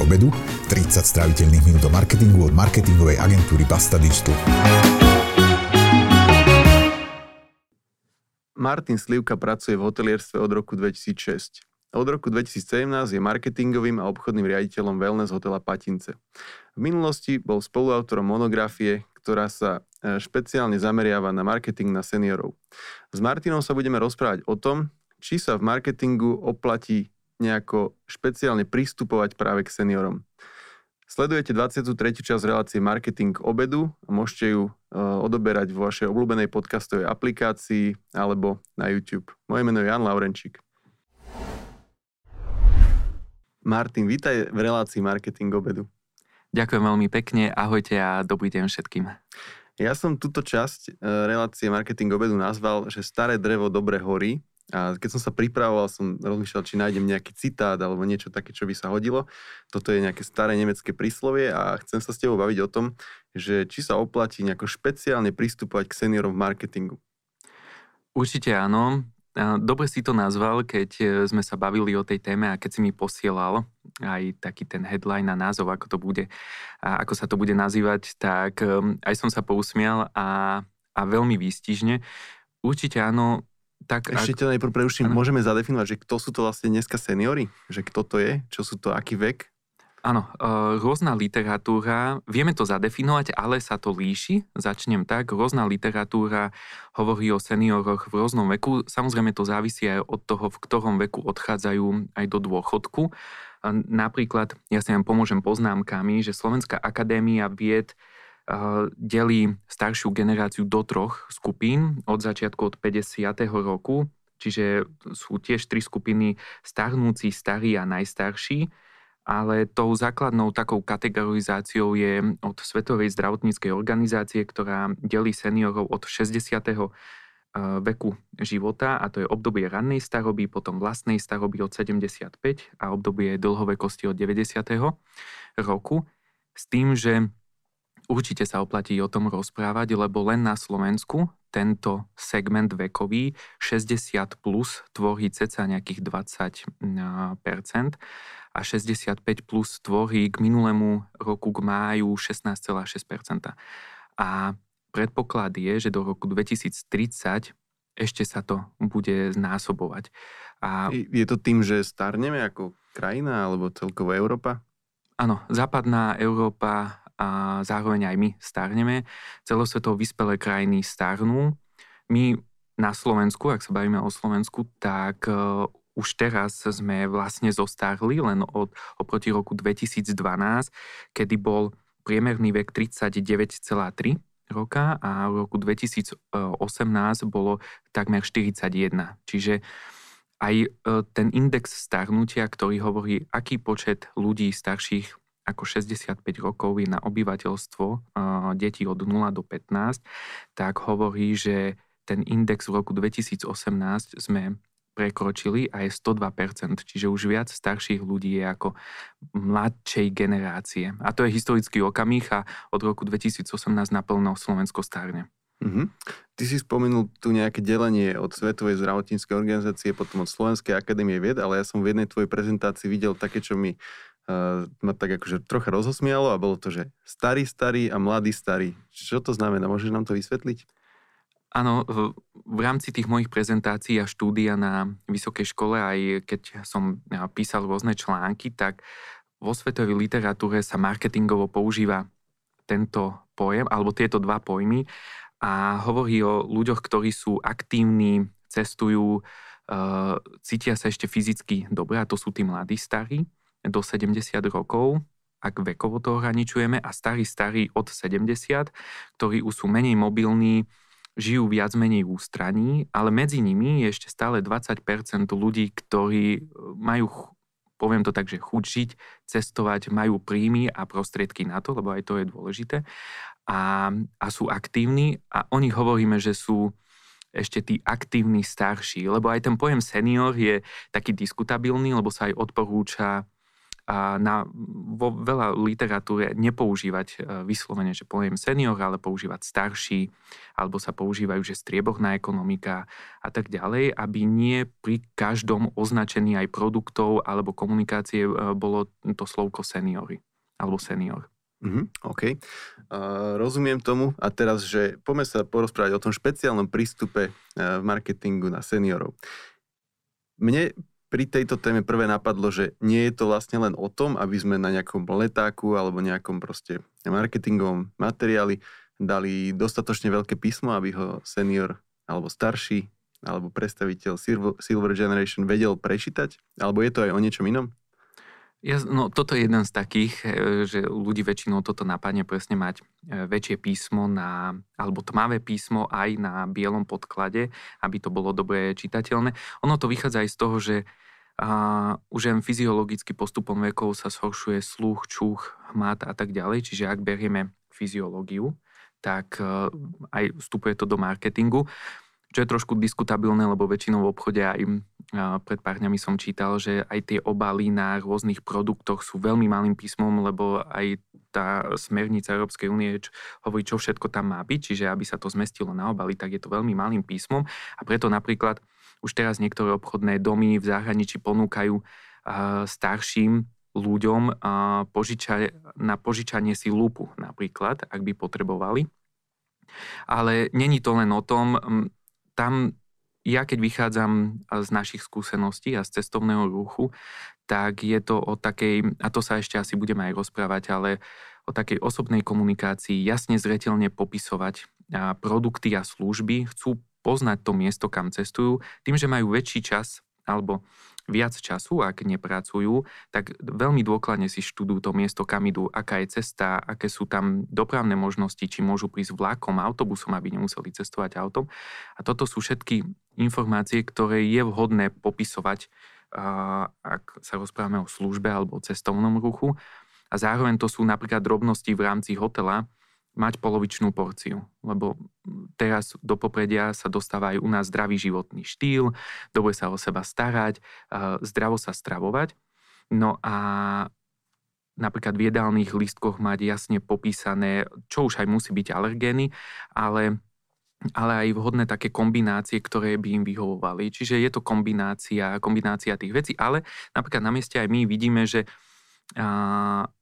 obedu, 30 stráviteľných minút do marketingu od marketingovej agentúry Pasta Digital. Martin Slivka pracuje v hotelierstve od roku 2006. Od roku 2017 je marketingovým a obchodným riaditeľom wellness hotela Patince. V minulosti bol spoluautorom monografie, ktorá sa e, špeciálne zameriava na marketing na seniorov. S Martinom sa budeme rozprávať o tom, či sa v marketingu oplatí nejako špeciálne pristupovať práve k seniorom. Sledujete 23. časť relácie Marketing obedu a môžete ju uh, odoberať vo vašej obľúbenej podcastovej aplikácii alebo na YouTube. Moje meno je Jan Laurenčík. Martin, vítaj v relácii Marketing obedu. Ďakujem veľmi pekne, ahojte a dobrý deň všetkým. Ja som túto časť uh, relácie Marketing obedu nazval, že staré drevo dobre horí a keď som sa pripravoval, som rozmýšľal, či nájdem nejaký citát alebo niečo také, čo by sa hodilo. Toto je nejaké staré nemecké príslovie a chcem sa s tebou baviť o tom, že či sa oplatí nejako špeciálne pristupovať k seniorom v marketingu. Určite áno. Dobre si to nazval, keď e, sme sa bavili o tej téme a keď si mi posielal aj taký ten headline a názov, ako to bude, a ako sa to bude nazývať, tak e, aj som sa pousmial a, a veľmi výstižne. Určite áno, tak, Ešte ťa najprv preuším, môžeme zadefinovať, že kto sú to vlastne dneska seniory? Že kto to je? Čo sú to? Aký vek? Áno, e, rôzna literatúra, vieme to zadefinovať, ale sa to líši. Začnem tak, rôzna literatúra hovorí o senioroch v rôznom veku. Samozrejme to závisí aj od toho, v ktorom veku odchádzajú aj do dôchodku. Napríklad, ja si vám pomôžem poznámkami, že Slovenská akadémia vied delí staršiu generáciu do troch skupín od začiatku od 50. roku, čiže sú tiež tri skupiny starnúci, starí a najstarší, ale tou základnou takou kategorizáciou je od Svetovej zdravotníckej organizácie, ktorá delí seniorov od 60 veku života a to je obdobie rannej staroby, potom vlastnej staroby od 75 a obdobie dlhovekosti od 90. roku s tým, že Určite sa oplatí o tom rozprávať, lebo len na Slovensku tento segment vekový 60 plus tvorí ceca nejakých 20% a 65 plus tvorí k minulému roku k máju 16,6% A predpoklad je, že do roku 2030 ešte sa to bude znásobovať. A... Je to tým, že starneme ako krajina alebo celkovo Európa? Áno, západná Európa a zároveň aj my starneme. Celosvetovo vyspelé krajiny starnú. My na Slovensku, ak sa bavíme o Slovensku, tak uh, už teraz sme vlastne zostarli len od, oproti roku 2012, kedy bol priemerný vek 39,3 roka a v roku 2018 bolo takmer 41. Čiže aj e, ten index starnutia, ktorý hovorí, aký počet ľudí starších ako 65 rokov je na obyvateľstvo detí od 0 do 15, tak hovorí, že ten index v roku 2018 sme prekročili a je 102%, čiže už viac starších ľudí je ako mladšej generácie. A to je historický okamih a od roku 2018 naplno Slovensko starne. Mm-hmm. Ty si spomenul tu nejaké delenie od Svetovej zdravotníckej organizácie, potom od Slovenskej akadémie vied, ale ja som v jednej tvojej prezentácii videl také, čo mi ma tak akože trocha rozosmialo a bolo to, že starý, starý a mladý, starý. Čo to znamená? Môžeš nám to vysvetliť? Áno, v, rámci tých mojich prezentácií a štúdia na vysokej škole, aj keď som písal rôzne články, tak vo svetovej literatúre sa marketingovo používa tento pojem, alebo tieto dva pojmy a hovorí o ľuďoch, ktorí sú aktívni, cestujú, uh, cítia sa ešte fyzicky dobre a to sú tí mladí starí do 70 rokov, ak vekovo to ohraničujeme, a starí starí od 70, ktorí už sú menej mobilní, žijú viac menej v ústraní, ale medzi nimi je ešte stále 20% ľudí, ktorí majú poviem to tak, že chuť žiť, cestovať, majú príjmy a prostriedky na to, lebo aj to je dôležité a, a sú aktívni a o nich hovoríme, že sú ešte tí aktívni starší, lebo aj ten pojem senior je taký diskutabilný, lebo sa aj odporúča a na, vo veľa literatúre nepoužívať e, vyslovene, že poviem senior, ale používať starší, alebo sa používajú, že strieborná ekonomika a tak ďalej, aby nie pri každom označení aj produktov alebo komunikácie e, bolo to slovko seniory alebo senior. Mm-hmm, OK. Uh, rozumiem tomu. A teraz, že poďme sa porozprávať o tom špeciálnom prístupe uh, v marketingu na seniorov. Mne pri tejto téme prvé napadlo, že nie je to vlastne len o tom, aby sme na nejakom letáku alebo nejakom proste marketingovom materiáli dali dostatočne veľké písmo, aby ho senior alebo starší alebo predstaviteľ Silver Generation vedel prečítať? Alebo je to aj o niečom inom? Ja, no, toto je jeden z takých, e, že ľudí väčšinou toto napadne presne mať e, väčšie písmo na, alebo tmavé písmo aj na bielom podklade, aby to bolo dobre čitateľné. Ono to vychádza aj z toho, že a už len fyziologicky postupom vekov sa zhoršuje sluch, čuch, hmat a tak ďalej. Čiže ak berieme fyziológiu, tak e, aj vstupuje to do marketingu čo je trošku diskutabilné, lebo väčšinou v obchode aj pred pár dňami som čítal, že aj tie obaly na rôznych produktoch sú veľmi malým písmom, lebo aj tá smernica Európskej únie hovorí, čo všetko tam má byť, čiže aby sa to zmestilo na obaly, tak je to veľmi malým písmom a preto napríklad už teraz niektoré obchodné domy v zahraničí ponúkajú starším ľuďom požiča, na požičanie si lupu napríklad, ak by potrebovali. Ale není to len o tom, tam ja keď vychádzam z našich skúseností a z cestovného ruchu, tak je to o takej, a to sa ešte asi budeme aj rozprávať, ale o takej osobnej komunikácii, jasne zretelne popisovať produkty a služby, chcú poznať to miesto, kam cestujú, tým, že majú väčší čas alebo viac času, ak nepracujú, tak veľmi dôkladne si študujú to miesto, kam idú, aká je cesta, aké sú tam dopravné možnosti, či môžu prísť vlákom, autobusom, aby nemuseli cestovať autom. A toto sú všetky informácie, ktoré je vhodné popisovať, ak sa rozprávame o službe alebo o cestovnom ruchu. A zároveň to sú napríklad drobnosti v rámci hotela, mať polovičnú porciu, lebo teraz do popredia sa dostáva aj u nás zdravý životný štýl, dobre sa o seba starať, zdravo sa stravovať. No a napríklad v jedálnych lístkoch mať jasne popísané, čo už aj musí byť alergény, ale ale aj vhodné také kombinácie, ktoré by im vyhovovali. Čiže je to kombinácia, kombinácia tých vecí, ale napríklad na mieste aj my vidíme, že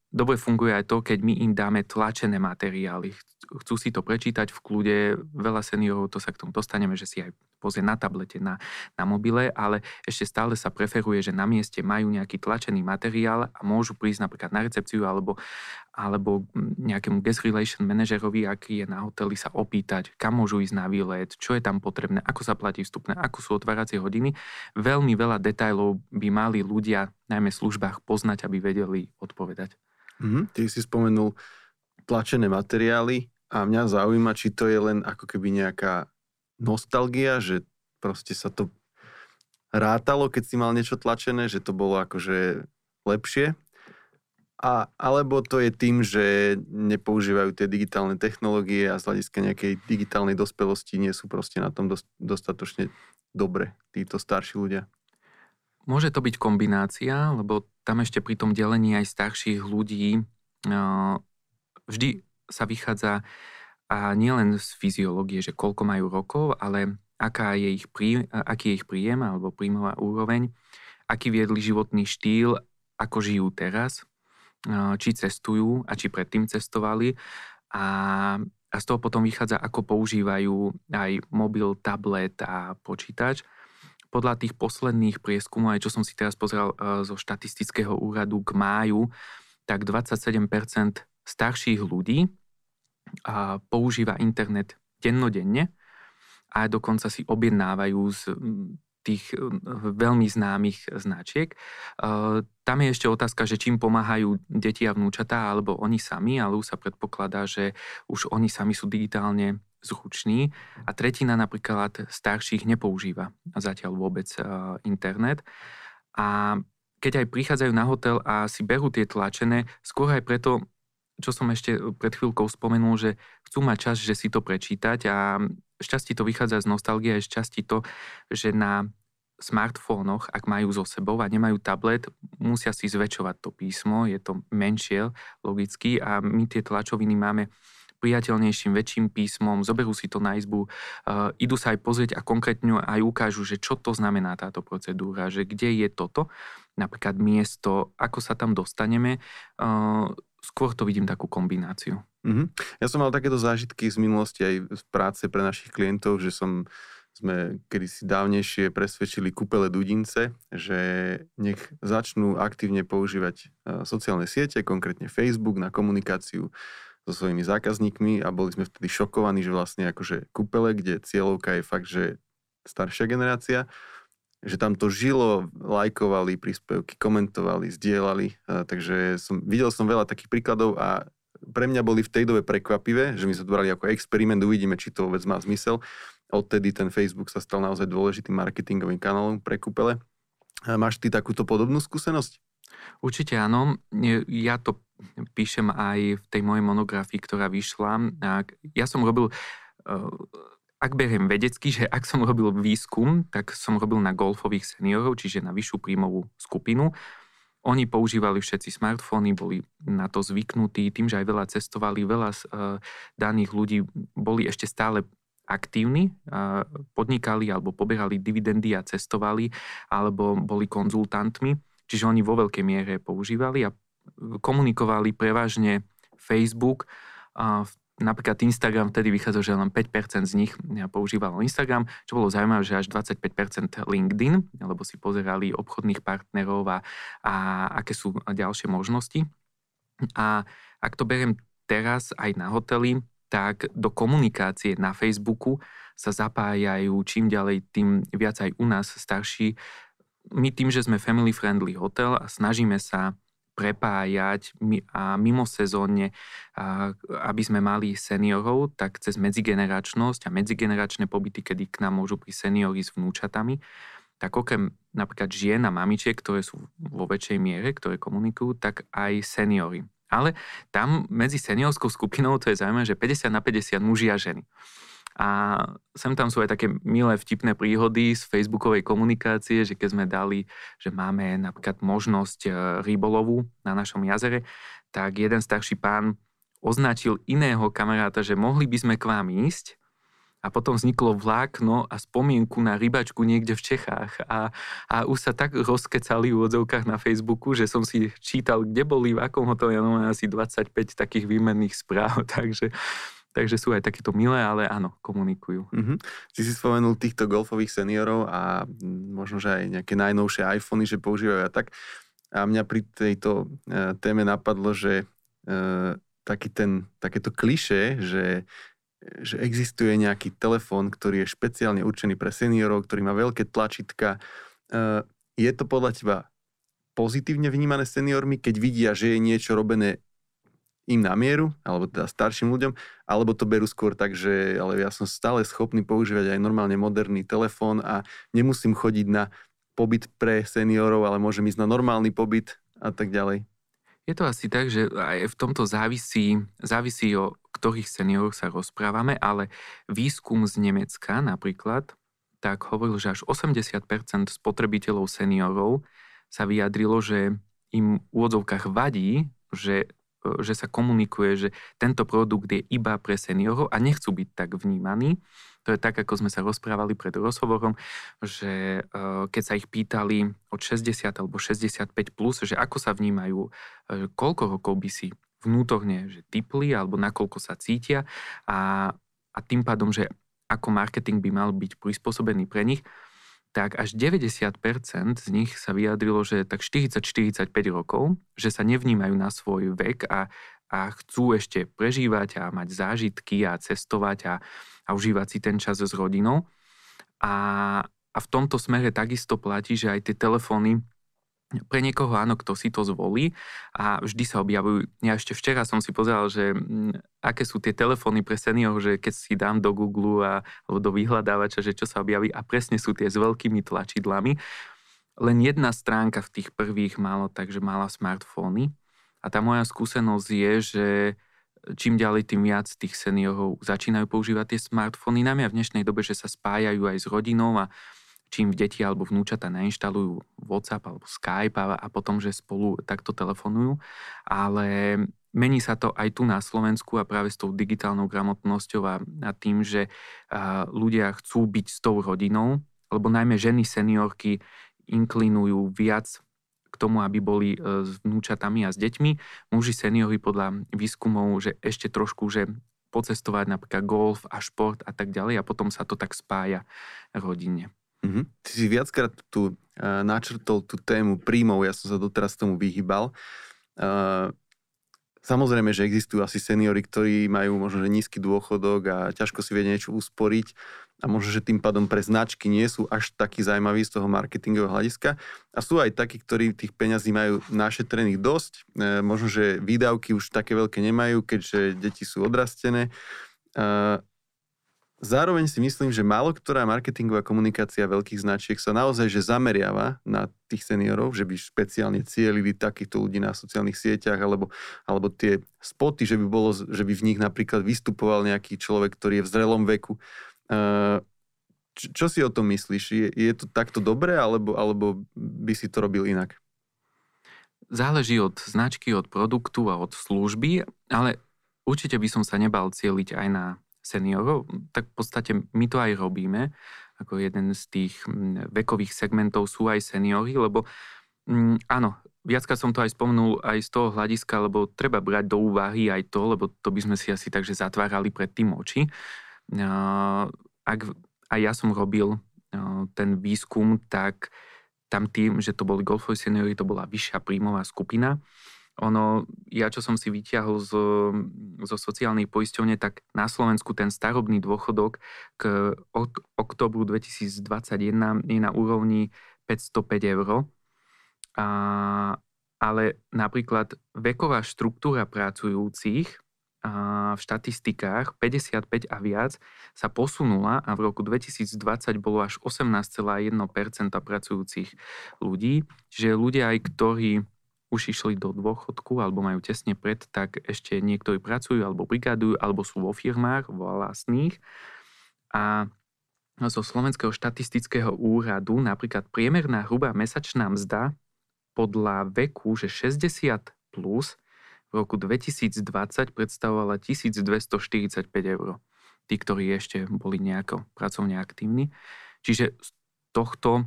Dobre funguje aj to, keď my im dáme tlačené materiály. Chcú si to prečítať v kľude, veľa seniorov, to sa k tomu dostaneme, že si aj pozrie na tablete, na, na mobile, ale ešte stále sa preferuje, že na mieste majú nejaký tlačený materiál a môžu prísť napríklad na recepciu alebo, alebo nejakému guest relation manažerovi, aký je na hoteli, sa opýtať, kam môžu ísť na výlet, čo je tam potrebné, ako sa platí vstupné, ako sú otváracie hodiny. Veľmi veľa detajlov by mali ľudia, najmä v službách, poznať, aby vedeli odpovedať. Mm-hmm. Ty si spomenul tlačené materiály a mňa zaujíma, či to je len ako keby nejaká nostalgia, že proste sa to rátalo, keď si mal niečo tlačené, že to bolo akože lepšie. A, alebo to je tým, že nepoužívajú tie digitálne technológie a z hľadiska nejakej digitálnej dospelosti nie sú proste na tom dostatočne dobre títo starší ľudia. Môže to byť kombinácia, lebo tam ešte pri tom delení aj starších ľudí vždy sa vychádza a nielen z fyziológie, že koľko majú rokov, ale aká je ich prí, aký je ich príjem alebo príjmová úroveň, aký viedli životný štýl, ako žijú teraz, či cestujú a či predtým cestovali. A, a z toho potom vychádza, ako používajú aj mobil, tablet a počítač podľa tých posledných prieskumov, aj čo som si teraz pozrel e, zo štatistického úradu k máju, tak 27% starších ľudí používa internet dennodenne a dokonca si objednávajú z tých veľmi známych značiek. E, tam je ešte otázka, že čím pomáhajú deti a vnúčatá, alebo oni sami, ale už sa predpokladá, že už oni sami sú digitálne zruční a tretina napríklad starších nepoužíva zatiaľ vôbec e, internet. A keď aj prichádzajú na hotel a si berú tie tlačené, skôr aj preto, čo som ešte pred chvíľkou spomenul, že chcú mať čas, že si to prečítať. A šťastí to vychádza z nostalgie a šťastí to, že na smartfónoch, ak majú so sebou a nemajú tablet, musia si zväčšovať to písmo, je to menšie logicky. A my tie tlačoviny máme priateľnejším, väčším písmom, zoberú si to na izbu, uh, idú sa aj pozrieť a konkrétne aj ukážu, že čo to znamená táto procedúra, že kde je toto, napríklad miesto, ako sa tam dostaneme. Uh, skôr to vidím takú kombináciu. Mm-hmm. Ja som mal takéto zážitky z minulosti aj z práce pre našich klientov, že som sme kedysi dávnejšie presvedčili kúpele Dudince, že nech začnú aktívne používať sociálne siete, konkrétne Facebook na komunikáciu so svojimi zákazníkmi a boli sme vtedy šokovaní, že vlastne akože kúpele, kde cieľovka je fakt, že staršia generácia, že tam to žilo, lajkovali príspevky, komentovali, zdieľali, takže som, videl som veľa takých príkladov a pre mňa boli v tej dobe prekvapivé, že my sme to brali ako experiment, uvidíme, či to vôbec má zmysel odtedy ten Facebook sa stal naozaj dôležitým marketingovým kanálom pre kúpele. Máš ty takúto podobnú skúsenosť? Určite áno. Ja to píšem aj v tej mojej monografii, ktorá vyšla. Ja som robil, eh, ak beriem vedecky, že ak som robil výskum, tak som robil na golfových seniorov, čiže na vyššiu príjmovú skupinu. Oni používali všetci smartfóny, boli na to zvyknutí, tým, že aj veľa cestovali, veľa z uh, daných ľudí boli ešte stále aktívni, podnikali alebo poberali dividendy a cestovali, alebo boli konzultantmi, čiže oni vo veľkej miere používali a komunikovali prevažne Facebook, napríklad Instagram vtedy vychádzal, že len 5% z nich používalo Instagram, čo bolo zaujímavé, že až 25% LinkedIn, lebo si pozerali obchodných partnerov a, a aké sú ďalšie možnosti. A ak to beriem teraz aj na hotely, tak do komunikácie na Facebooku sa zapájajú čím ďalej, tým viac aj u nás starší. My tým, že sme family friendly hotel a snažíme sa prepájať a mimo sezónne, aby sme mali seniorov, tak cez medzigeneračnosť a medzigeneračné pobyty, kedy k nám môžu prísť seniori s vnúčatami, tak okrem napríklad žien a mamičiek, ktoré sú vo väčšej miere, ktoré komunikujú, tak aj seniory. Ale tam medzi seniorskou skupinou, to je zaujímavé, že 50 na 50 muži a ženy. A sem tam sú aj také milé vtipné príhody z facebookovej komunikácie, že keď sme dali, že máme napríklad možnosť e, rybolovu na našom jazere, tak jeden starší pán označil iného kamaráta, že mohli by sme k vám ísť, a potom vzniklo vlákno a spomienku na rybačku niekde v Čechách. A, a už sa tak rozkecali v odzovkách na Facebooku, že som si čítal, kde boli, v akom hoteli, ja asi 25 takých výmenných správ, takže Takže sú aj takéto milé, ale áno, komunikujú. Mm-hmm. Si si spomenul týchto golfových seniorov a možno, že aj nejaké najnovšie iPhony, že používajú a tak. A mňa pri tejto e, téme napadlo, že e, taký ten, takéto kliše, že že existuje nejaký telefón, ktorý je špeciálne určený pre seniorov, ktorý má veľké tlačítka. Eh, je to podľa teba pozitívne vnímané seniormi, keď vidia, že je niečo robené im na mieru, alebo teda starším ľuďom, alebo to berú skôr tak, že ale ja som stále schopný používať aj normálne moderný telefón a nemusím chodiť na pobyt pre seniorov, ale môžem ísť na normálny pobyt a tak ďalej. Je to asi tak, že aj v tomto závisí, závisí o ktorých senioroch sa rozprávame, ale výskum z Nemecka napríklad, tak hovoril, že až 80% spotrebiteľov seniorov sa vyjadrilo, že im v úvodzovkách vadí, že že sa komunikuje, že tento produkt je iba pre seniorov a nechcú byť tak vnímaní. To je tak, ako sme sa rozprávali pred rozhovorom, že e, keď sa ich pýtali od 60 alebo 65 plus, že ako sa vnímajú, e, koľko rokov by si vnútorne že typli alebo nakoľko sa cítia a, a tým pádom, že ako marketing by mal byť prispôsobený pre nich, tak až 90% z nich sa vyjadrilo, že tak 40-45 rokov, že sa nevnímajú na svoj vek a, a chcú ešte prežívať a mať zážitky a cestovať a, a užívať si ten čas s rodinou. A, a v tomto smere takisto platí, že aj tie telefóny pre niekoho áno, kto si to zvolí a vždy sa objavujú. Ja ešte včera som si pozeral, že mm, aké sú tie telefóny pre seniorov, že keď si dám do Google a, alebo do vyhľadávača, že čo sa objaví a presne sú tie s veľkými tlačidlami. Len jedna stránka v tých prvých malo, takže mala smartfóny. A tá moja skúsenosť je, že čím ďalej, tým viac tých seniorov začínajú používať tie smartfóny, najmä v dnešnej dobe, že sa spájajú aj s rodinou a čím deti alebo vnúčata nainštalujú WhatsApp alebo Skype a, a potom, že spolu takto telefonujú. Ale mení sa to aj tu na Slovensku a práve s tou digitálnou gramotnosťou a, a tým, že a, ľudia chcú byť s tou rodinou, lebo najmä ženy seniorky inklinujú viac k tomu, aby boli e, s vnúčatami a s deťmi. Muži seniori podľa výskumov, že ešte trošku, že pocestovať napríklad golf a šport a tak ďalej a potom sa to tak spája rodine. Mm-hmm. Ty si viackrát tu uh, načrtol tú tému príjmov, ja som sa doteraz tomu vyhýbal. Uh, samozrejme, že existujú asi seniory, ktorí majú možno že nízky dôchodok a ťažko si vie niečo usporiť a možno, že tým pádom pre značky nie sú až takí zaujímaví z toho marketingového hľadiska. A sú aj takí, ktorí tých peňazí majú našetrených dosť. E, možno, že výdavky už také veľké nemajú, keďže deti sú odrastené. E, Zároveň si myslím, že málo ktorá marketingová komunikácia veľkých značiek sa naozaj že zameriava na tých seniorov, že by špeciálne cielili takýchto ľudí na sociálnych sieťach, alebo, alebo tie spoty, že by, bolo, že by v nich napríklad vystupoval nejaký človek, ktorý je v zrelom veku. Čo, čo si o tom myslíš? Je, je to takto dobré, alebo, alebo by si to robil inak? Záleží od značky, od produktu a od služby, ale určite by som sa nebal cieliť aj na seniorov, tak v podstate my to aj robíme. Ako jeden z tých mm, vekových segmentov sú aj seniory, lebo mm, áno, viackrát som to aj spomenul aj z toho hľadiska, lebo treba brať do úvahy aj to, lebo to by sme si asi takže zatvárali pred tým oči. Ak aj ja som robil ten výskum, tak tam tým, že to boli golfoví seniory, to bola vyššia príjmová skupina ono, ja čo som si vyťahol zo, zo sociálnej poisťovne, tak na Slovensku ten starobný dôchodok k od oktobru 2021 je na úrovni 505 eur. A, ale napríklad veková štruktúra pracujúcich a v štatistikách 55 a viac sa posunula a v roku 2020 bolo až 18,1% pracujúcich ľudí. Čiže ľudia aj, ktorí už išli do dôchodku alebo majú tesne pred, tak ešte niektorí pracujú alebo brigádujú alebo sú vo firmách vlastných. A zo Slovenského štatistického úradu napríklad priemerná hrubá mesačná mzda podľa veku, že 60 plus v roku 2020 predstavovala 1245 eur. Tí, ktorí ešte boli nejako pracovne aktívni. Čiže z tohto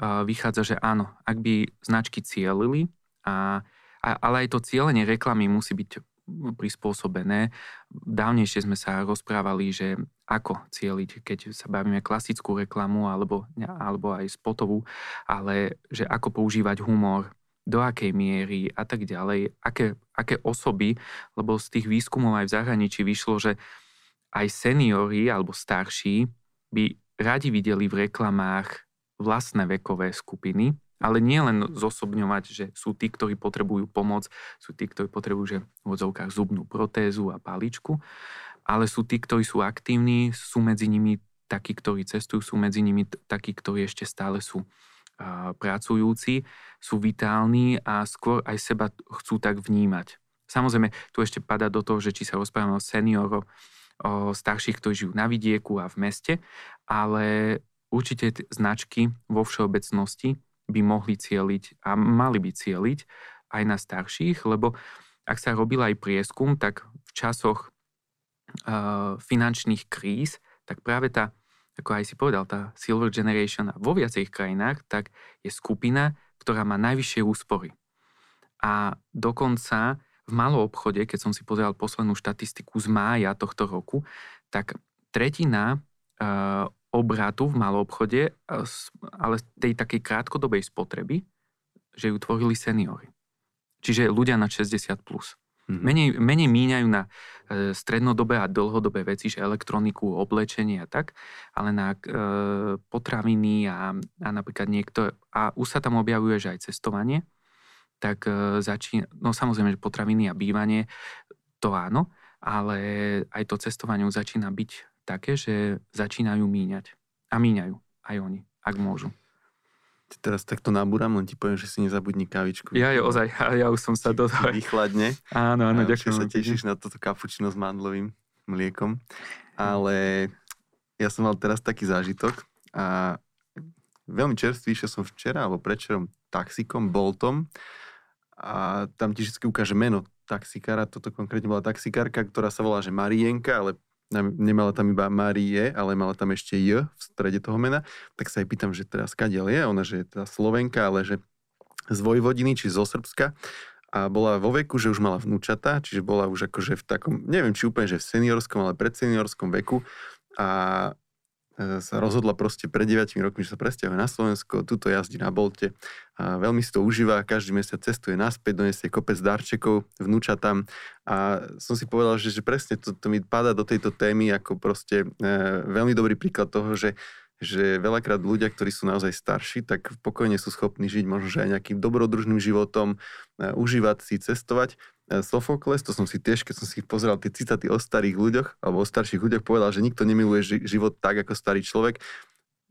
vychádza, že áno, ak by značky cielili a, a, ale aj to cieľenie reklamy musí byť prispôsobené. Dávnejšie sme sa rozprávali, že ako cieliť, keď sa bavíme klasickú reklamu alebo, alebo aj spotovú, ale že ako používať humor, do akej miery a tak ďalej, aké, aké osoby, lebo z tých výskumov aj v zahraničí vyšlo, že aj seniory alebo starší by radi videli v reklamách vlastné vekové skupiny, ale nie len zosobňovať, že sú tí, ktorí potrebujú pomoc, sú tí, ktorí potrebujú že v odzovkách zubnú protézu a paličku, ale sú tí, ktorí sú aktívni, sú medzi nimi takí, ktorí cestujú, sú medzi nimi takí, ktorí ešte stále sú uh, pracujúci, sú vitálni a skôr aj seba chcú tak vnímať. Samozrejme, tu ešte pada do toho, že či sa rozprávame o senioroch, o starších, ktorí žijú na vidieku a v meste, ale určite značky vo všeobecnosti by mohli cieliť a mali by cieliť aj na starších, lebo ak sa robil aj prieskum, tak v časoch uh, finančných kríz, tak práve tá, ako aj si povedal, tá Silver Generation vo viacerých krajinách, tak je skupina, ktorá má najvyššie úspory. A dokonca v malom obchode, keď som si pozeral poslednú štatistiku z mája tohto roku, tak tretina uh, obratu v malom obchode, ale tej takej krátkodobej spotreby, že ju tvorili seniory. Čiže ľudia na 60+. Plus. Mm-hmm. Menej, menej míňajú na e, strednodobé a dlhodobé veci, že elektroniku, oblečenie a tak, ale na e, potraviny a, a napríklad niekto, a už sa tam objavuje, že aj cestovanie, tak e, začína, no samozrejme, že potraviny a bývanie, to áno, ale aj to cestovanie už začína byť také, že začínajú míňať. A míňajú aj oni, ak môžu. Ty teraz takto nabúram, len ti poviem, že si nezabudni kavičku. Ja, je ozaj, ja už som sa do toho... Vychladne. Áno, áno, ďakujem. sa tešíš na toto kapučino s mandlovým mliekom. Ale ja som mal teraz taký zážitok a veľmi čerstvý, išiel som včera alebo predčerom taxikom, Boltom a tam ti vždy ukáže meno taxikára. Toto konkrétne bola taxikárka, ktorá sa volá, že Marienka, ale nemala tam iba Marie, ale mala tam ešte J v strede toho mena. Tak sa jej pýtam, že teraz kadiaľ je. Ona, že je teda Slovenka, ale že z Vojvodiny, či zo Srbska a bola vo veku, že už mala vnúčata, čiže bola už akože v takom, neviem či úplne, že v seniorskom, ale predseniorskom veku a sa rozhodla proste pred 9 rokmi, že sa presťahuje na Slovensko, tuto jazdí na Bolte a veľmi si to užíva, každý mesiac cestuje naspäť, donesie kopec darčekov vnúčatám a som si povedal, že, že presne to, to mi padá do tejto témy ako proste e, veľmi dobrý príklad toho, že že veľakrát ľudia, ktorí sú naozaj starší, tak pokojne sú schopní žiť možno aj nejakým dobrodružným životom, e, užívať si, cestovať. E, Sofokles, to som si tiež, keď som si pozeral tie citáty o starých ľuďoch, alebo o starších ľuďoch, povedal, že nikto nemiluje život tak, ako starý človek.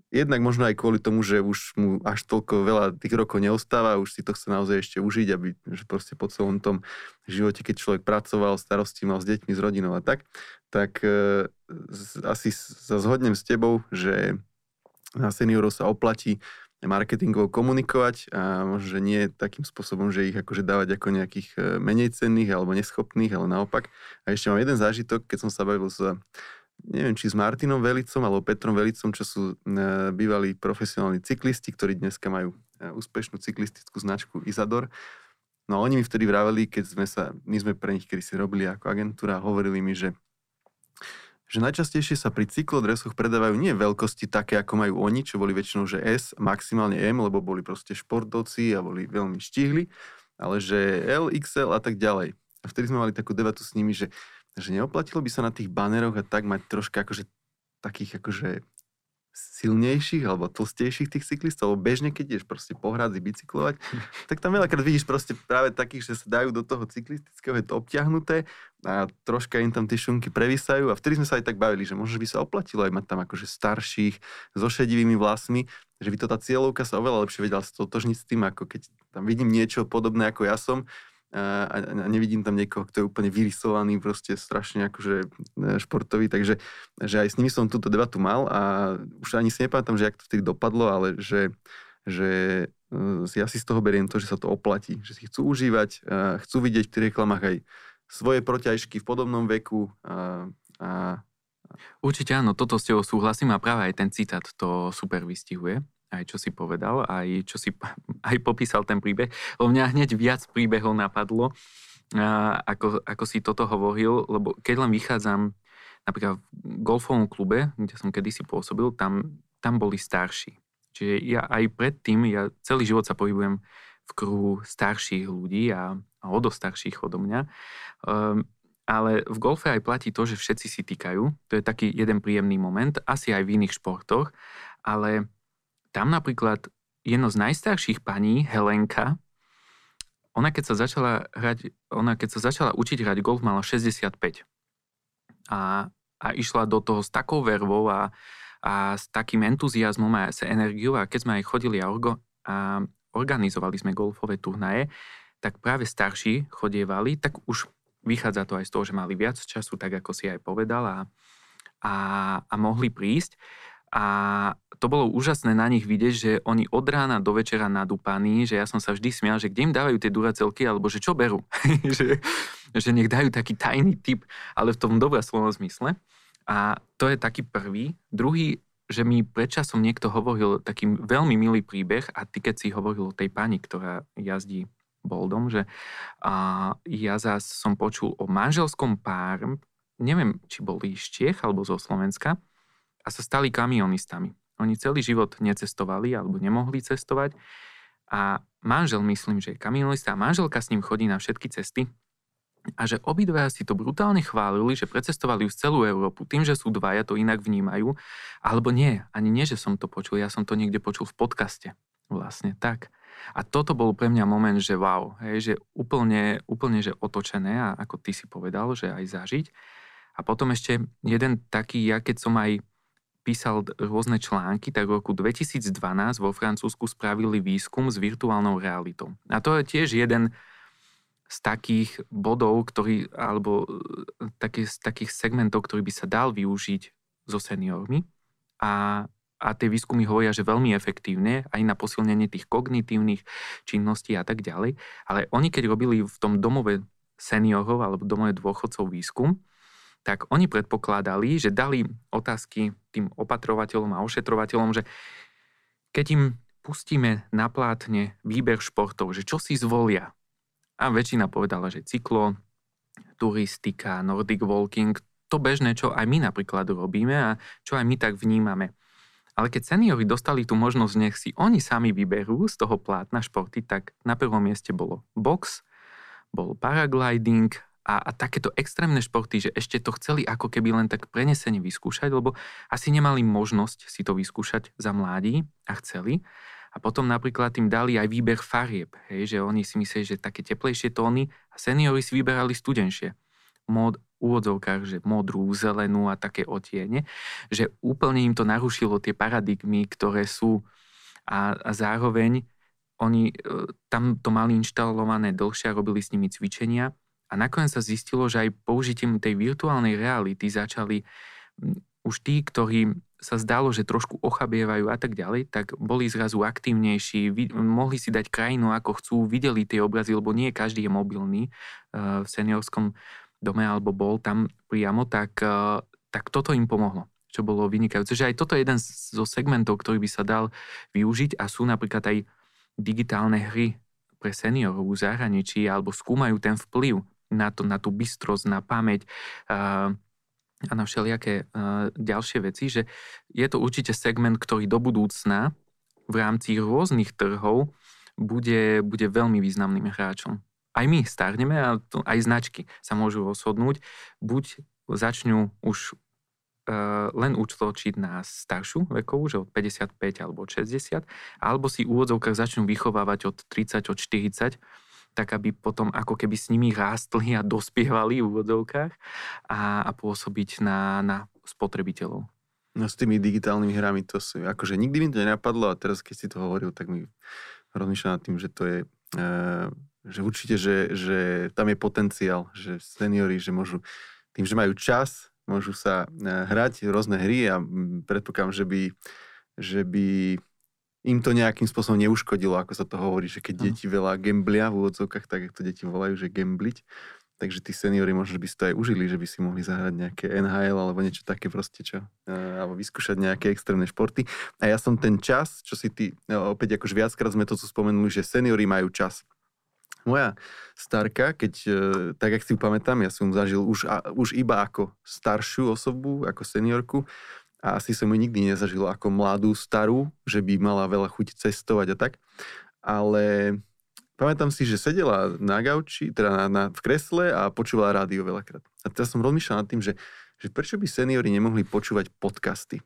Jednak možno aj kvôli tomu, že už mu až toľko veľa tých rokov neostáva, už si to chce naozaj ešte užiť, aby že proste po celom tom živote, keď človek pracoval, starosti mal s deťmi, s rodinou a tak, tak e, asi sa zhodnem s tebou, že na seniorov sa oplatí marketingovo komunikovať a možno, že nie takým spôsobom, že ich akože dávať ako nejakých e, menej cenných alebo neschopných, ale naopak. A ešte mám jeden zážitok, keď som sa bavil s neviem, či s Martinom Velicom alebo Petrom Velicom, čo sú e, bývalí profesionálni cyklisti, ktorí dneska majú e, úspešnú cyklistickú značku Izador. No a oni mi vtedy vraveli, keď sme sa, my sme pre nich kedy si robili ako agentúra, hovorili mi, že že najčastejšie sa pri cyklodresoch predávajú nie veľkosti také, ako majú oni, čo boli väčšinou že S, maximálne M, lebo boli proste športovci a boli veľmi štíhli, ale že L, XL a tak ďalej. A vtedy sme mali takú debatu s nimi, že, že neoplatilo by sa na tých baneroch a tak mať troška akože takých akože silnejších alebo tlstejších tých cyklistov, bežne, keď ideš proste po hradzi bicyklovať, tak tam veľakrát vidíš proste práve takých, že sa dajú do toho cyklistického, je to obťahnuté a troška im tam tie šunky previsajú. A vtedy sme sa aj tak bavili, že možno by sa oplatilo aj mať tam akože starších so šedivými vlasmi, že by to tá cieľovka sa oveľa lepšie vedela stotožniť s tým, ako keď tam vidím niečo podobné ako ja som, a, a nevidím tam niekoho, kto je úplne vyrysovaný, proste strašne akože e, športový, takže že aj s nimi som túto debatu mal a už ani si nepamätám, že jak to vtedy dopadlo, ale že, že e, ja si z toho beriem to, že sa to oplatí, že si chcú užívať, chcú vidieť v tých reklamách aj svoje protiažky v podobnom veku a, a Určite áno, toto s tebou súhlasím a práve aj ten citát to super vystihuje aj čo si povedal, aj čo si aj popísal ten príbeh. O mňa hneď viac príbehov napadlo, ako, ako si toto hovoril, lebo keď len vychádzam napríklad v golfovom klube, kde som kedysi pôsobil, tam, tam boli starší. Čiže ja aj predtým, ja celý život sa pohybujem v kruhu starších ľudí a, a o dosť starších odo mňa. Um, ale v golfe aj platí to, že všetci si týkajú. To je taký jeden príjemný moment, asi aj v iných športoch, ale tam napríklad jedno z najstarších paní, Helenka, ona keď sa začala hrať, ona keď sa začala učiť hrať golf, mala 65. A, a išla do toho s takou vervou a, a s takým entuziasmom a s energiou a keď sme aj chodili a, orgo, a organizovali sme golfové turnaje, tak práve starší chodievali, tak už vychádza to aj z toho, že mali viac času, tak ako si aj povedal a, a, a mohli prísť. A to bolo úžasné na nich vidieť, že oni od rána do večera nadúpaní, že ja som sa vždy smial, že kde im dávajú tie duracelky, alebo že čo berú. že, že nech dajú taký tajný typ, ale v tom dobré slovo zmysle. A to je taký prvý. Druhý, že mi predčasom niekto hovoril taký veľmi milý príbeh a ty keď si hovoril o tej pani, ktorá jazdí boldom, že a ja zás som počul o manželskom pár, neviem, či boli z Čiech alebo zo Slovenska, a sa stali kamionistami. Oni celý život necestovali alebo nemohli cestovať a manžel, myslím, že je kamionista a manželka s ním chodí na všetky cesty a že obidvaja si to brutálne chválili, že precestovali už celú Európu tým, že sú dvaja, to inak vnímajú. Alebo nie, ani nie, že som to počul, ja som to niekde počul v podcaste. Vlastne tak. A toto bol pre mňa moment, že wow, hej, že úplne, úplne že otočené a ako ty si povedal, že aj zažiť. A potom ešte jeden taký, ja keď som aj písal rôzne články, tak v roku 2012 vo Francúzsku spravili výskum s virtuálnou realitou. A to je tiež jeden z takých bodov, ktorý, alebo e, taký, z takých segmentov, ktorý by sa dal využiť so seniormi. A a tie výskumy hovoria, že veľmi efektívne aj na posilnenie tých kognitívnych činností a tak ďalej. Ale oni keď robili v tom domove seniorov alebo domove dôchodcov výskum, tak oni predpokladali, že dali otázky tým opatrovateľom a ošetrovateľom, že keď im pustíme na plátne výber športov, že čo si zvolia. A väčšina povedala, že cyklo, turistika, nordic walking, to bežné, čo aj my napríklad robíme a čo aj my tak vnímame. Ale keď seniori dostali tú možnosť, nech si oni sami vyberú z toho plátna športy, tak na prvom mieste bolo box, bol paragliding a, a takéto extrémne športy, že ešte to chceli ako keby len tak prenesene vyskúšať, lebo asi nemali možnosť si to vyskúšať za mladí a chceli. A potom napríklad tým dali aj výber farieb, hej, že oni si mysleli, že také teplejšie tóny a seniori si vyberali studenšie. Mod, úvodzovkách, že modrú, zelenú a také otiene, že úplne im to narušilo tie paradigmy, ktoré sú a, a zároveň oni e, tam to mali inštalované dlhšie a robili s nimi cvičenia a nakoniec sa zistilo, že aj použitím tej virtuálnej reality začali už tí, ktorí sa zdalo, že trošku ochabievajú a tak ďalej, tak boli zrazu aktívnejší, mohli si dať krajinu ako chcú, videli tie obrazy, lebo nie každý je mobilný e, v seniorskom dome alebo bol tam priamo, tak, eh, tak toto im pomohlo čo bolo vynikajúce. Že aj toto je jeden zo segmentov, ktorý by sa dal využiť a sú napríklad aj digitálne hry pre seniorov v zahraničí alebo skúmajú ten vplyv na, to, na tú bystrosť, na pamäť a na všelijaké uh, ďalšie veci, že je to určite segment, ktorý do budúcna v rámci rôznych trhov bude, bude veľmi významným hráčom. Aj my starneme a aj značky sa môžu rozhodnúť, buď začnú už uh, len účtočiť na staršiu vekovú, že od 55 alebo od 60, alebo si úvodzovkách začnú vychovávať od 30, od 40, tak aby potom ako keby s nimi rástli a dospievali v úvodzovkách a, a pôsobiť na, na spotrebiteľov. No s tými digitálnymi hrami to sú, akože nikdy mi to nenapadlo a teraz keď si to hovoril, tak mi rozmýšľam nad tým, že to je uh, že určite, že, že tam je potenciál, že seniori, že môžu, tým, že majú čas, môžu sa e, hrať rôzne hry a predpokladám, že by, že by im to nejakým spôsobom neuškodilo, ako sa to hovorí, že keď deti veľa gamblia v úvodzovkách, tak to deti volajú, že gambliť. Takže tí seniori možno by si to aj užili, že by si mohli zahrať nejaké NHL alebo niečo také proste, čo, e, alebo vyskúšať nejaké extrémne športy. A ja som ten čas, čo si ty, e, opäť akož viackrát sme to tu spomenuli, že seniori majú čas moja starka, keď, e, tak jak si ju pamätám, ja som zažil už, už iba ako staršiu osobu, ako seniorku a asi som ju nikdy nezažil ako mladú, starú, že by mala veľa chuť cestovať a tak. Ale pamätám si, že sedela na gauči, teda na, na, v kresle a počúvala rádio veľakrát. A teraz som rozmýšľal nad tým, že, že prečo by seniori nemohli počúvať podcasty.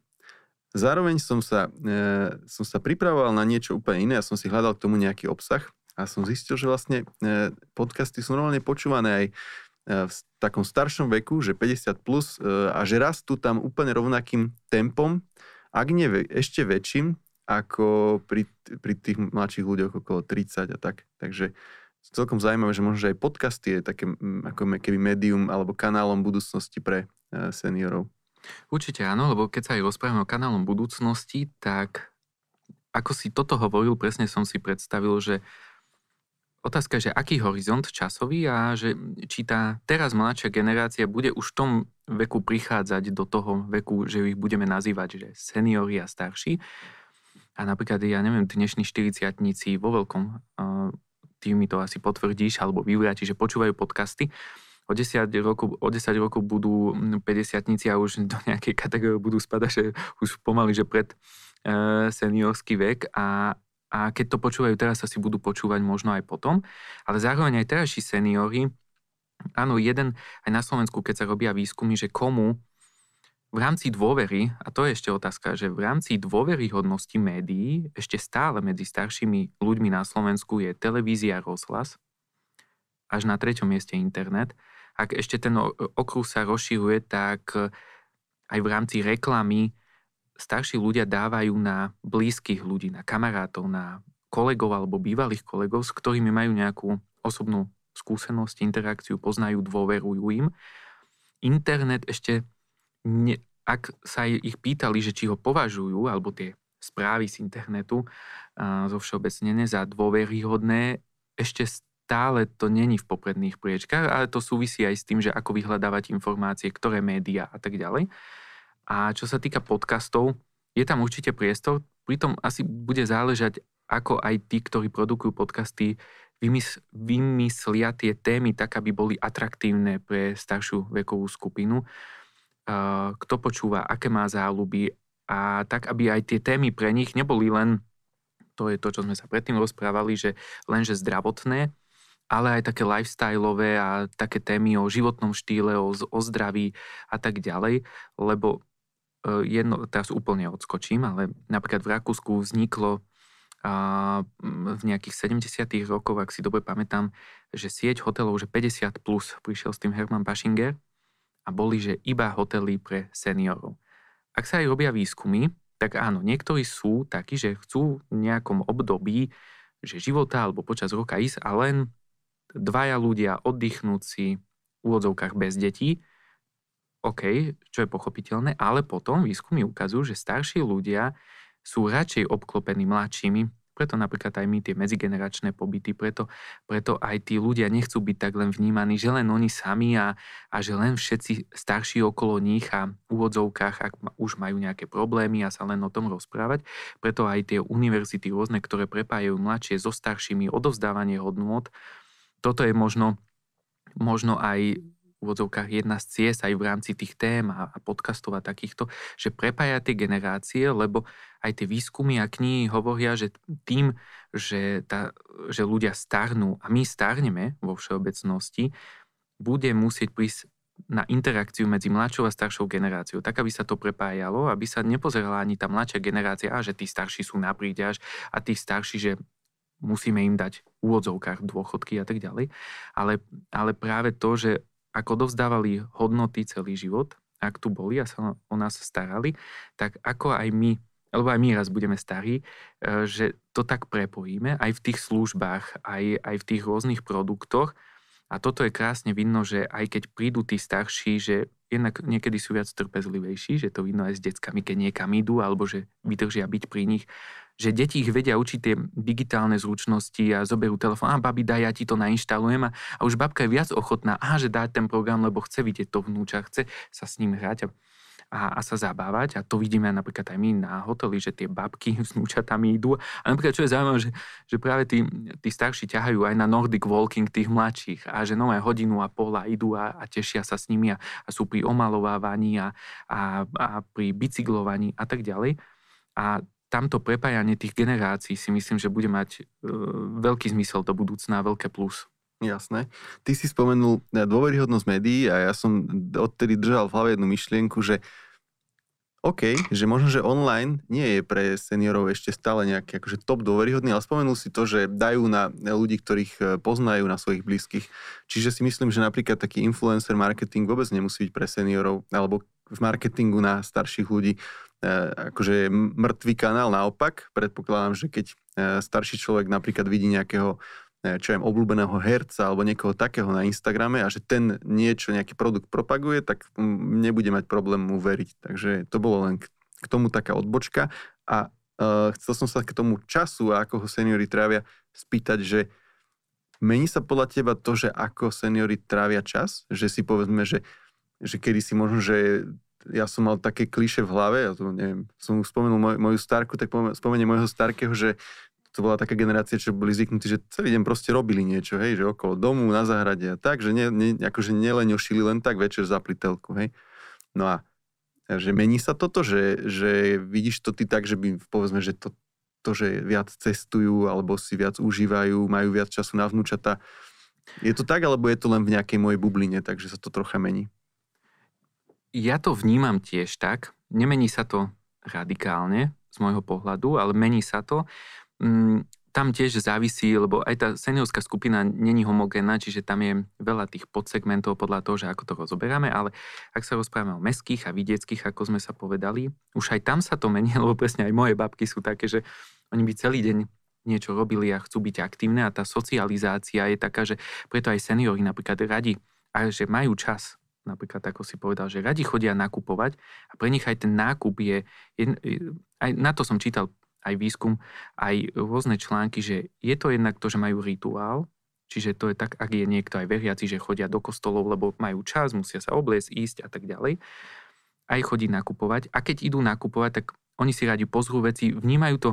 Zároveň som sa, e, som sa pripravoval na niečo úplne iné a som si hľadal k tomu nejaký obsah a som zistil, že vlastne e, podcasty sú normálne počúvané aj v takom staršom veku, že 50 plus e, a že rastú tam úplne rovnakým tempom, ak nie ešte väčším, ako pri, pri tých mladších ľuďoch okolo 30 a tak. Takže celkom zaujímavé, že možno, že aj podcasty je také ako keby médium alebo kanálom budúcnosti pre seniorov. Určite áno, lebo keď sa aj rozprávame o kanálom budúcnosti, tak ako si toto hovoril, presne som si predstavil, že Otázka je, že aký horizont časový a že či tá teraz mladšia generácia bude už v tom veku prichádzať do toho veku, že ich budeme nazývať že seniori a starší. A napríklad, ja neviem, dnešní 40 vo veľkom, ty mi to asi potvrdíš alebo vyvráti, že počúvajú podcasty, o 10 rokov, o 10 rokov budú 50 a už do nejakej kategórie budú spadať, že už pomaly, že pred e, seniorský vek a, a keď to počúvajú teraz, asi budú počúvať možno aj potom. Ale zároveň aj terajší seniory, áno, jeden aj na Slovensku, keď sa robia výskumy, že komu v rámci dôvery, a to je ešte otázka, že v rámci dôveryhodnosti médií ešte stále medzi staršími ľuďmi na Slovensku je televízia rozhlas, až na treťom mieste internet. Ak ešte ten okruh sa rozširuje, tak aj v rámci reklamy starší ľudia dávajú na blízkych ľudí, na kamarátov, na kolegov alebo bývalých kolegov, s ktorými majú nejakú osobnú skúsenosť, interakciu, poznajú, dôverujú im. Internet ešte ne, ak sa ich pýtali, že či ho považujú, alebo tie správy z internetu zo všeobecnené za dôveryhodné, ešte stále to není v popredných priečkách, ale to súvisí aj s tým, že ako vyhľadávať informácie, ktoré médiá a tak ďalej. A čo sa týka podcastov, je tam určite priestor, pritom asi bude záležať, ako aj tí, ktorí produkujú podcasty, vymys- vymyslia tie témy tak, aby boli atraktívne pre staršiu vekovú skupinu. Kto počúva, aké má záľuby a tak, aby aj tie témy pre nich neboli len, to je to, čo sme sa predtým rozprávali, že lenže zdravotné, ale aj také lifestyleové a také témy o životnom štýle, o, o zdraví a tak ďalej, lebo jedno, teraz úplne odskočím, ale napríklad v Rakúsku vzniklo a v nejakých 70 rokoch, ak si dobre pamätám, že sieť hotelov, že 50 plus prišiel s tým Herman Paschinger a boli, že iba hotely pre seniorov. Ak sa aj robia výskumy, tak áno, niektorí sú takí, že chcú v nejakom období že života alebo počas roka ísť a len dvaja ľudia oddychnúť si v úvodzovkách bez detí, OK, čo je pochopiteľné, ale potom výskumy ukazujú, že starší ľudia sú radšej obklopení mladšími, preto napríklad aj my tie medzigeneračné pobyty, preto, preto aj tí ľudia nechcú byť tak len vnímaní, že len oni sami a, a že len všetci starší okolo nich a v úvodzovkách, ak už majú nejaké problémy a sa len o tom rozprávať. Preto aj tie univerzity rôzne, ktoré prepájajú mladšie so staršími, odovzdávanie hodnôt, toto je možno, možno aj úvodzovkách jedna z ciest aj v rámci tých tém a, a podcastov a takýchto, že prepája tie generácie, lebo aj tie výskumy a knihy hovoria, že tým, že, tá, že ľudia starnú a my starneme vo všeobecnosti, bude musieť prísť na interakciu medzi mladšou a staršou generáciou, tak aby sa to prepájalo, aby sa nepozerala ani tá mladšia generácia, a že tí starší sú na príďaž a tí starší, že musíme im dať v úvodzovkách dôchodky a tak ďalej. Ale, ale práve to, že ako dovzdávali hodnoty celý život, ak tu boli a sa o nás starali, tak ako aj my, alebo aj my raz budeme starí, e, že to tak prepojíme aj v tých službách, aj, aj v tých rôznych produktoch. A toto je krásne vidno, že aj keď prídu tí starší, že jednak niekedy sú viac trpezlivejší, že to vidno aj s deckami, keď niekam idú, alebo že vydržia byť pri nich že deti ich vedia učiť tie digitálne zručnosti a zoberú telefón, a babi, daj, ja ti to nainštalujem a, a už babka je viac ochotná, a že dá ten program, lebo chce vidieť to vnúča, chce sa s ním hrať a, a, a sa zabávať. A to vidíme napríklad aj my na hoteli, že tie babky s vnúčatami idú. A napríklad, čo je zaujímavé, že, že práve tí, tí starší ťahajú aj na Nordic Walking tých mladších a že nové hodinu a pola idú a, a tešia sa s nimi a, a sú pri omalovávaní a, a, a pri bicyklovaní a tak ďalej. A tamto prepájanie tých generácií si myslím, že bude mať e, veľký zmysel do budúcna, veľké plus. Jasné. Ty si spomenul e, dôveryhodnosť médií a ja som odtedy držal v hlave jednu myšlienku, že OK, že možno, že online nie je pre seniorov ešte stále nejaký akože top dôveryhodný, ale spomenul si to, že dajú na ľudí, ktorých e, poznajú, na svojich blízkych. Čiže si myslím, že napríklad taký influencer marketing vôbec nemusí byť pre seniorov, alebo v marketingu na starších ľudí akože mŕtvý kanál. Naopak, predpokladám, že keď e, starší človek napríklad vidí nejakého e, čo viem, obľúbeného herca alebo niekoho takého na Instagrame a že ten niečo, nejaký produkt propaguje, tak nebude mať problém mu veriť. Takže to bolo len k tomu taká odbočka. A uh, chcel som sa k tomu času a ako ho seniory trávia spýtať, že mení sa podľa teba to, že ako seniory trávia čas? Že si povedzme, že, že kedy si možno, že ja som mal také kliše v hlave, ja to neviem, som spomenul moj, moju starku, tak spomeniem môjho starkého, že to bola taká generácia, čo boli zvyknutí, že celý deň proste robili niečo, hej, že okolo domu, na záhrade a tak, že ne, ne, akože neleňošili len tak večer za plitelku, hej. No a že mení sa toto, že, že vidíš to ty tak, že by povedzme, že to, to, že viac cestujú alebo si viac užívajú, majú viac času na vnúčata. Je to tak, alebo je to len v nejakej mojej bubline, takže sa to trocha mení? Ja to vnímam tiež tak. Nemení sa to radikálne z môjho pohľadu, ale mení sa to. Mm, tam tiež závisí, lebo aj tá seniorská skupina není homogénna, čiže tam je veľa tých podsegmentov podľa toho, že ako to rozoberáme, ale ak sa rozprávame o meských a vidieckých, ako sme sa povedali, už aj tam sa to mení, lebo presne aj moje babky sú také, že oni by celý deň niečo robili a chcú byť aktívne a tá socializácia je taká, že preto aj seniori napríklad radi, a že majú čas napríklad ako si povedal, že radi chodia nakupovať a pre nich aj ten nákup je, je aj na to som čítal aj výskum, aj rôzne články, že je to jednak to, že majú rituál, čiže to je tak, ak je niekto aj veriaci, že chodia do kostolov, lebo majú čas, musia sa obliecť, ísť a tak ďalej, aj chodí nakupovať. A keď idú nakupovať, tak oni si radi pozrú veci, vnímajú to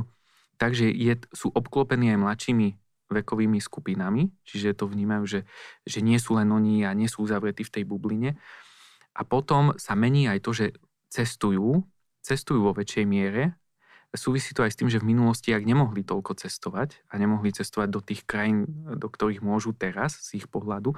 tak, že je, sú obklopení aj mladšími vekovými skupinami, čiže to vnímajú, že, že nie sú len oni a nie sú uzavretí v tej bubline. A potom sa mení aj to, že cestujú, cestujú vo väčšej miere súvisí to aj s tým, že v minulosti, ak nemohli toľko cestovať a nemohli cestovať do tých krajín, do ktorých môžu teraz z ich pohľadu,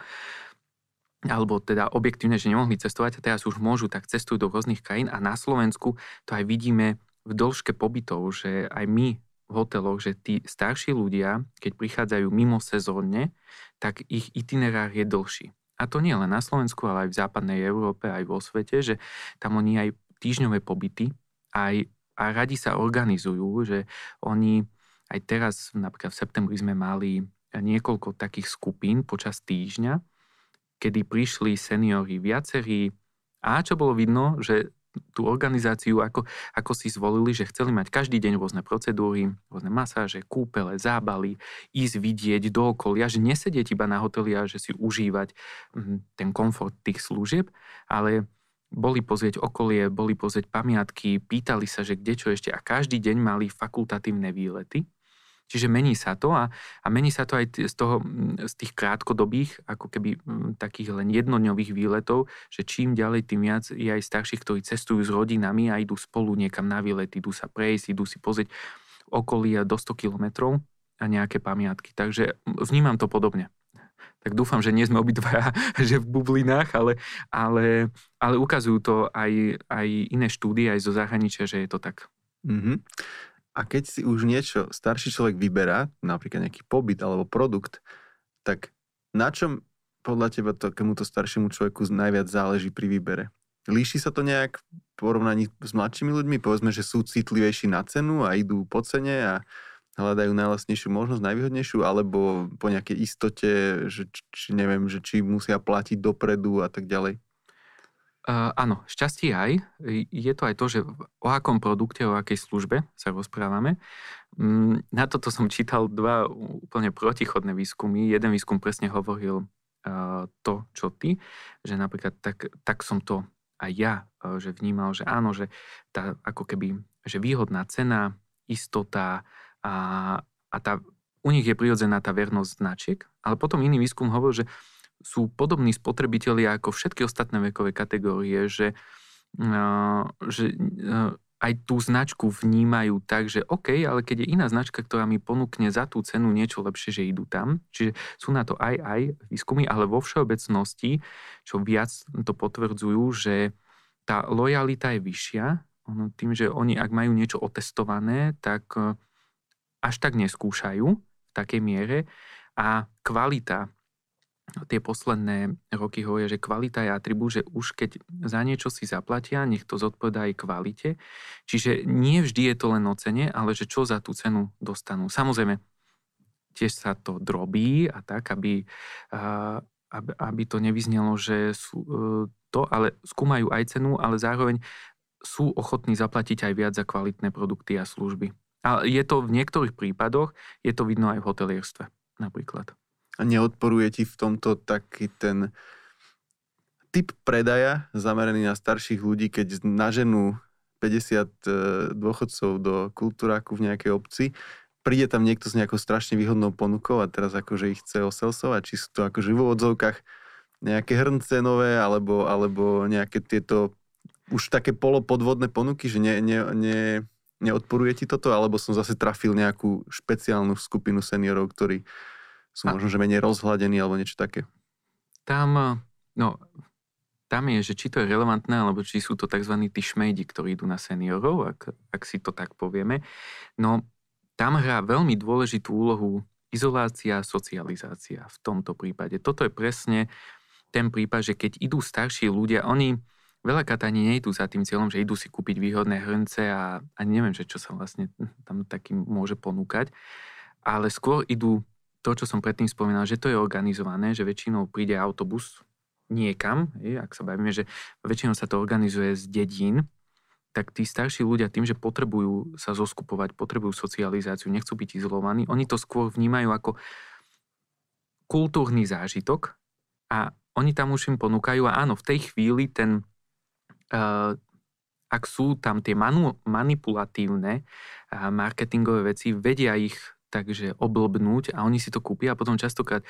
alebo teda objektívne, že nemohli cestovať a teraz už môžu, tak cestujú do rôznych krajín a na Slovensku to aj vidíme v dĺžke pobytov, že aj my v hoteloch, že tí starší ľudia, keď prichádzajú mimo sezónne, tak ich itinerár je dlhší. A to nie len na Slovensku, ale aj v západnej Európe, aj vo svete, že tam oni aj týždňové pobyty, aj a radi sa organizujú, že oni aj teraz, napríklad v septembri sme mali niekoľko takých skupín počas týždňa, kedy prišli seniory viacerí a čo bolo vidno, že tú organizáciu, ako, ako si zvolili, že chceli mať každý deň rôzne procedúry, rôzne masáže, kúpele, zábaly, ísť vidieť do okolia, že nesedieť iba na hoteli a že si užívať hm, ten komfort tých služieb, ale boli pozrieť okolie, boli pozrieť pamiatky, pýtali sa, že kde čo ešte a každý deň mali fakultatívne výlety. Čiže mení sa to a, a mení sa to aj z, toho, mm, z tých krátkodobých, ako keby mm, takých len jednodňových výletov, že čím ďalej, tým viac je aj starších, ktorí cestujú s rodinami a idú spolu niekam na výlet, idú sa prejsť, idú si pozrieť okolie do 100 kilometrov a nejaké pamiatky. Takže vnímam to podobne tak dúfam, že nie sme obidva že v bublinách, ale, ale, ale ukazujú to aj, aj iné štúdie, aj zo zahraničia, že je to tak. Mm-hmm. A keď si už niečo starší človek vyberá, napríklad nejaký pobyt alebo produkt, tak na čom podľa teba to, to staršiemu človeku najviac záleží pri výbere? Líši sa to nejak v porovnaní s mladšími ľuďmi? Povedzme, že sú citlivejší na cenu a idú po cene a hľadajú najlasnejšiu možnosť, najvýhodnejšiu, alebo po nejakej istote, že či, neviem, že či musia platiť dopredu a tak ďalej? Uh, áno, šťastie aj. Je to aj to, že o akom produkte, o akej službe sa rozprávame. Um, na toto som čítal dva úplne protichodné výskumy. Jeden výskum presne hovoril uh, to, čo ty, že napríklad tak, tak som to aj ja, uh, že vnímal, že áno, že tá ako keby, že výhodná cena, istota, a, a tá, u nich je prirodzená tá vernosť značiek, ale potom iný výskum hovorí, že sú podobní spotrebitelia ako všetky ostatné vekové kategórie, že, že aj tú značku vnímajú tak, že OK, ale keď je iná značka, ktorá mi ponúkne za tú cenu niečo lepšie, že idú tam. Čiže sú na to aj aj výskumy, ale vo všeobecnosti, čo viac to potvrdzujú, že tá lojalita je vyššia, tým, že oni ak majú niečo otestované, tak až tak neskúšajú v takej miere a kvalita tie posledné roky hovoria, že kvalita je atribút, že už keď za niečo si zaplatia, nech to zodpovedá aj kvalite. Čiže nie vždy je to len o cene, ale že čo za tú cenu dostanú. Samozrejme, tiež sa to drobí a tak, aby, aby, to nevyznelo, že sú e, to, ale skúmajú aj cenu, ale zároveň sú ochotní zaplatiť aj viac za kvalitné produkty a služby. A je to v niektorých prípadoch, je to vidno aj v hotelierstve napríklad. A neodporuje ti v tomto taký ten typ predaja zameraný na starších ľudí, keď naženú 50 e, dôchodcov do kultúráku v nejakej obci, príde tam niekto s nejakou strašne výhodnou ponukou a teraz akože ich chce oselsovať, či sú to akože v úvodzovkách nejaké hrnce nové, alebo, alebo nejaké tieto už také polopodvodné ponuky, že ne, ne, ne, Neodporuje ti toto, alebo som zase trafil nejakú špeciálnu skupinu seniorov, ktorí sú možno, že menej rozhľadení alebo niečo také? Tam, no, tam je, že či to je relevantné, alebo či sú to tzv. tí šmejdi, ktorí idú na seniorov, ak, ak si to tak povieme. No, tam hrá veľmi dôležitú úlohu izolácia a socializácia v tomto prípade. Toto je presne ten prípad, že keď idú starší ľudia, oni veľakrát ani nejdu za tým cieľom, že idú si kúpiť výhodné hrnce a ani neviem, že čo sa vlastne tam takým môže ponúkať, ale skôr idú to, čo som predtým spomínal, že to je organizované, že väčšinou príde autobus niekam, ak sa bavíme, že väčšinou sa to organizuje z dedín, tak tí starší ľudia tým, že potrebujú sa zoskupovať, potrebujú socializáciu, nechcú byť izolovaní, oni to skôr vnímajú ako kultúrny zážitok a oni tam už im ponúkajú a áno, v tej chvíli ten, uh, ak sú tam tie manu, manipulatívne uh, marketingové veci, vedia ich takže oblbnúť a oni si to kúpia a potom častokrát e,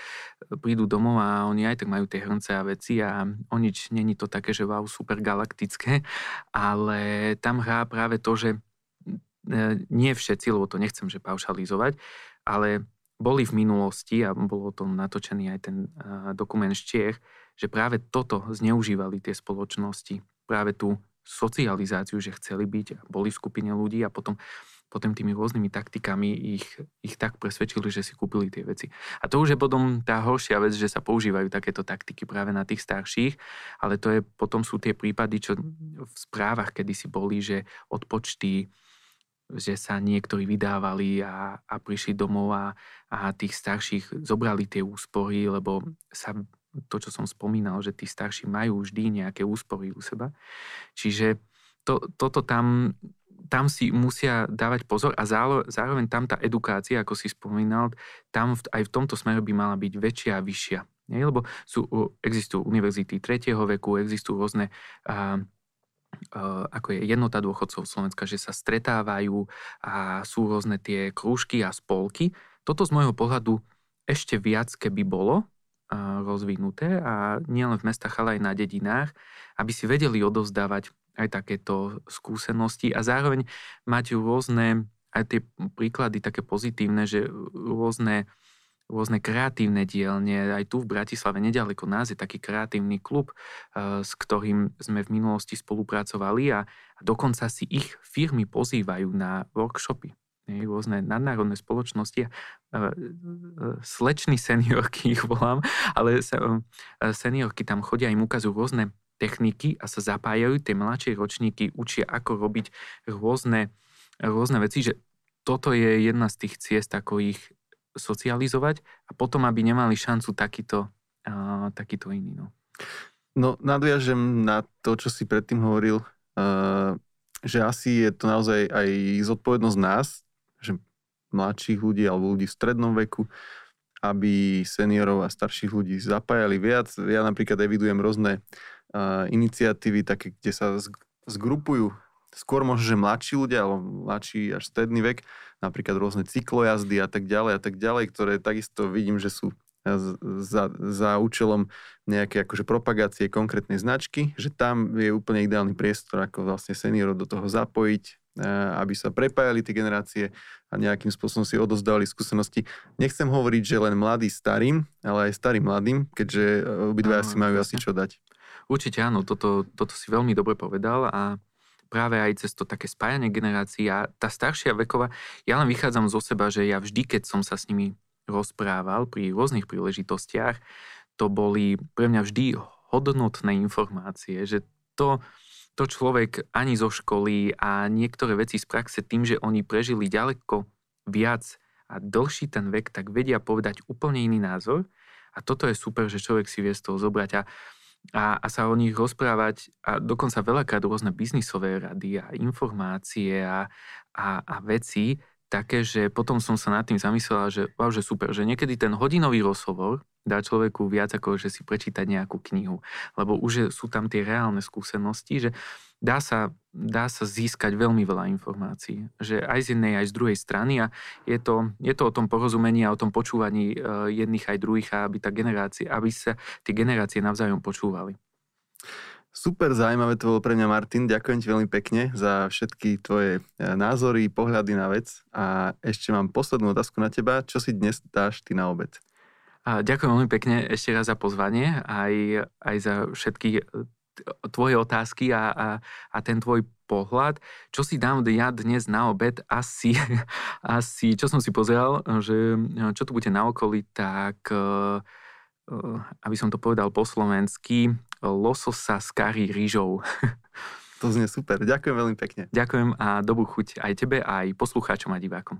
prídu domov a oni aj tak majú tie hrnce a veci a o nič není to také, že wow, super galaktické, ale tam hrá práve to, že e, nie všetci, lebo to nechcem, že paušalizovať, ale boli v minulosti, a bolo to natočený aj ten e, dokument z Čiech, že práve toto zneužívali tie spoločnosti, práve tú socializáciu, že chceli byť, boli v skupine ľudí a potom potom tými rôznymi taktikami ich, ich tak presvedčili, že si kúpili tie veci. A to už je potom tá horšia vec, že sa používajú takéto taktiky práve na tých starších, ale to je potom sú tie prípady, čo v správach kedysi boli, že odpočty že sa niektorí vydávali a, a prišli domov a, a tých starších zobrali tie úspory, lebo sa to, čo som spomínal, že tí starší majú vždy nejaké úspory u seba. Čiže to, toto tam tam si musia dávať pozor a zároveň tam tá edukácia, ako si spomínal, tam aj v tomto smere by mala byť väčšia a vyššia. Nie? Lebo sú, existujú univerzity tretieho veku, existujú rôzne a, ako je jednota dôchodcov Slovenska, že sa stretávajú a sú rôzne tie krúžky a spolky. Toto z môjho pohľadu ešte viac, keby bolo rozvinuté a nielen v mestách, ale aj na dedinách, aby si vedeli odovzdávať aj takéto skúsenosti a zároveň mať rôzne, aj tie príklady také pozitívne, že rôzne, rôzne kreatívne dielne, aj tu v Bratislave, nedaleko nás je taký kreatívny klub, eh, s ktorým sme v minulosti spolupracovali a, dokonca si ich firmy pozývajú na workshopy. Rôzne nadnárodné spoločnosti, eh, eh, slečný seniorky ich volám, ale seniorky tam chodia, im ukazujú rôzne techniky a sa zapájajú, tie mladšie ročníky učia, ako robiť rôzne, rôzne veci, že toto je jedna z tých ciest, ako ich socializovať a potom, aby nemali šancu takýto, uh, takýto iný. No. no, nadviažem na to, čo si predtým hovoril, uh, že asi je to naozaj aj zodpovednosť nás, že mladších ľudí alebo ľudí v strednom veku, aby seniorov a starších ľudí zapájali viac. Ja napríklad evidujem rôzne iniciatívy, také, kde sa zgrupujú skôr možno, že mladší ľudia, alebo mladší až stredný vek, napríklad rôzne cyklojazdy a tak ďalej a tak ďalej, ktoré takisto vidím, že sú za, za účelom nejaké akože propagácie konkrétnej značky, že tam je úplne ideálny priestor, ako vlastne seniorov do toho zapojiť, aby sa prepájali tie generácie a nejakým spôsobom si odozdávali skúsenosti. Nechcem hovoriť, že len mladý starým, ale aj starým mladým, keďže obidva si majú asi čo dať. Určite áno, toto, toto si veľmi dobre povedal a práve aj cez to také spájanie generácií a tá staršia veková, ja len vychádzam zo seba, že ja vždy, keď som sa s nimi rozprával pri rôznych príležitostiach, to boli pre mňa vždy hodnotné informácie, že to, to človek ani zo školy a niektoré veci z praxe tým, že oni prežili ďaleko viac a dlhší ten vek, tak vedia povedať úplne iný názor. A toto je super, že človek si vie z toho zobrať. A a, a sa o nich rozprávať a dokonca veľakrát rôzne biznisové rady a informácie a, a, a veci, také, že potom som sa nad tým zamyslela, že wow, že super, že niekedy ten hodinový rozhovor dá človeku viac ako, že si prečítať nejakú knihu. Lebo už sú tam tie reálne skúsenosti, že dá sa, dá sa získať veľmi veľa informácií. Že aj z jednej, aj z druhej strany a je to, je to o tom porozumení a o tom počúvaní uh, jedných aj druhých aby, tá generácia, aby sa tie generácie navzájom počúvali. Super zaujímavé to bolo pre mňa, Martin. Ďakujem ti veľmi pekne za všetky tvoje e, názory, pohľady na vec. A ešte mám poslednú otázku na teba. Čo si dnes dáš ty na obed? A ďakujem veľmi pekne ešte raz za pozvanie, aj, aj za všetky e, tvoje otázky a, a, a ten tvoj pohľad. Čo si dám ja dnes na obed? Asi, asi čo som si pozeral, že čo tu bude na okolí, tak e, aby som to povedal po slovensky, lososa s kari rýžou. To znie super. Ďakujem veľmi pekne. Ďakujem a dobrú chuť aj tebe, aj poslucháčom a divákom.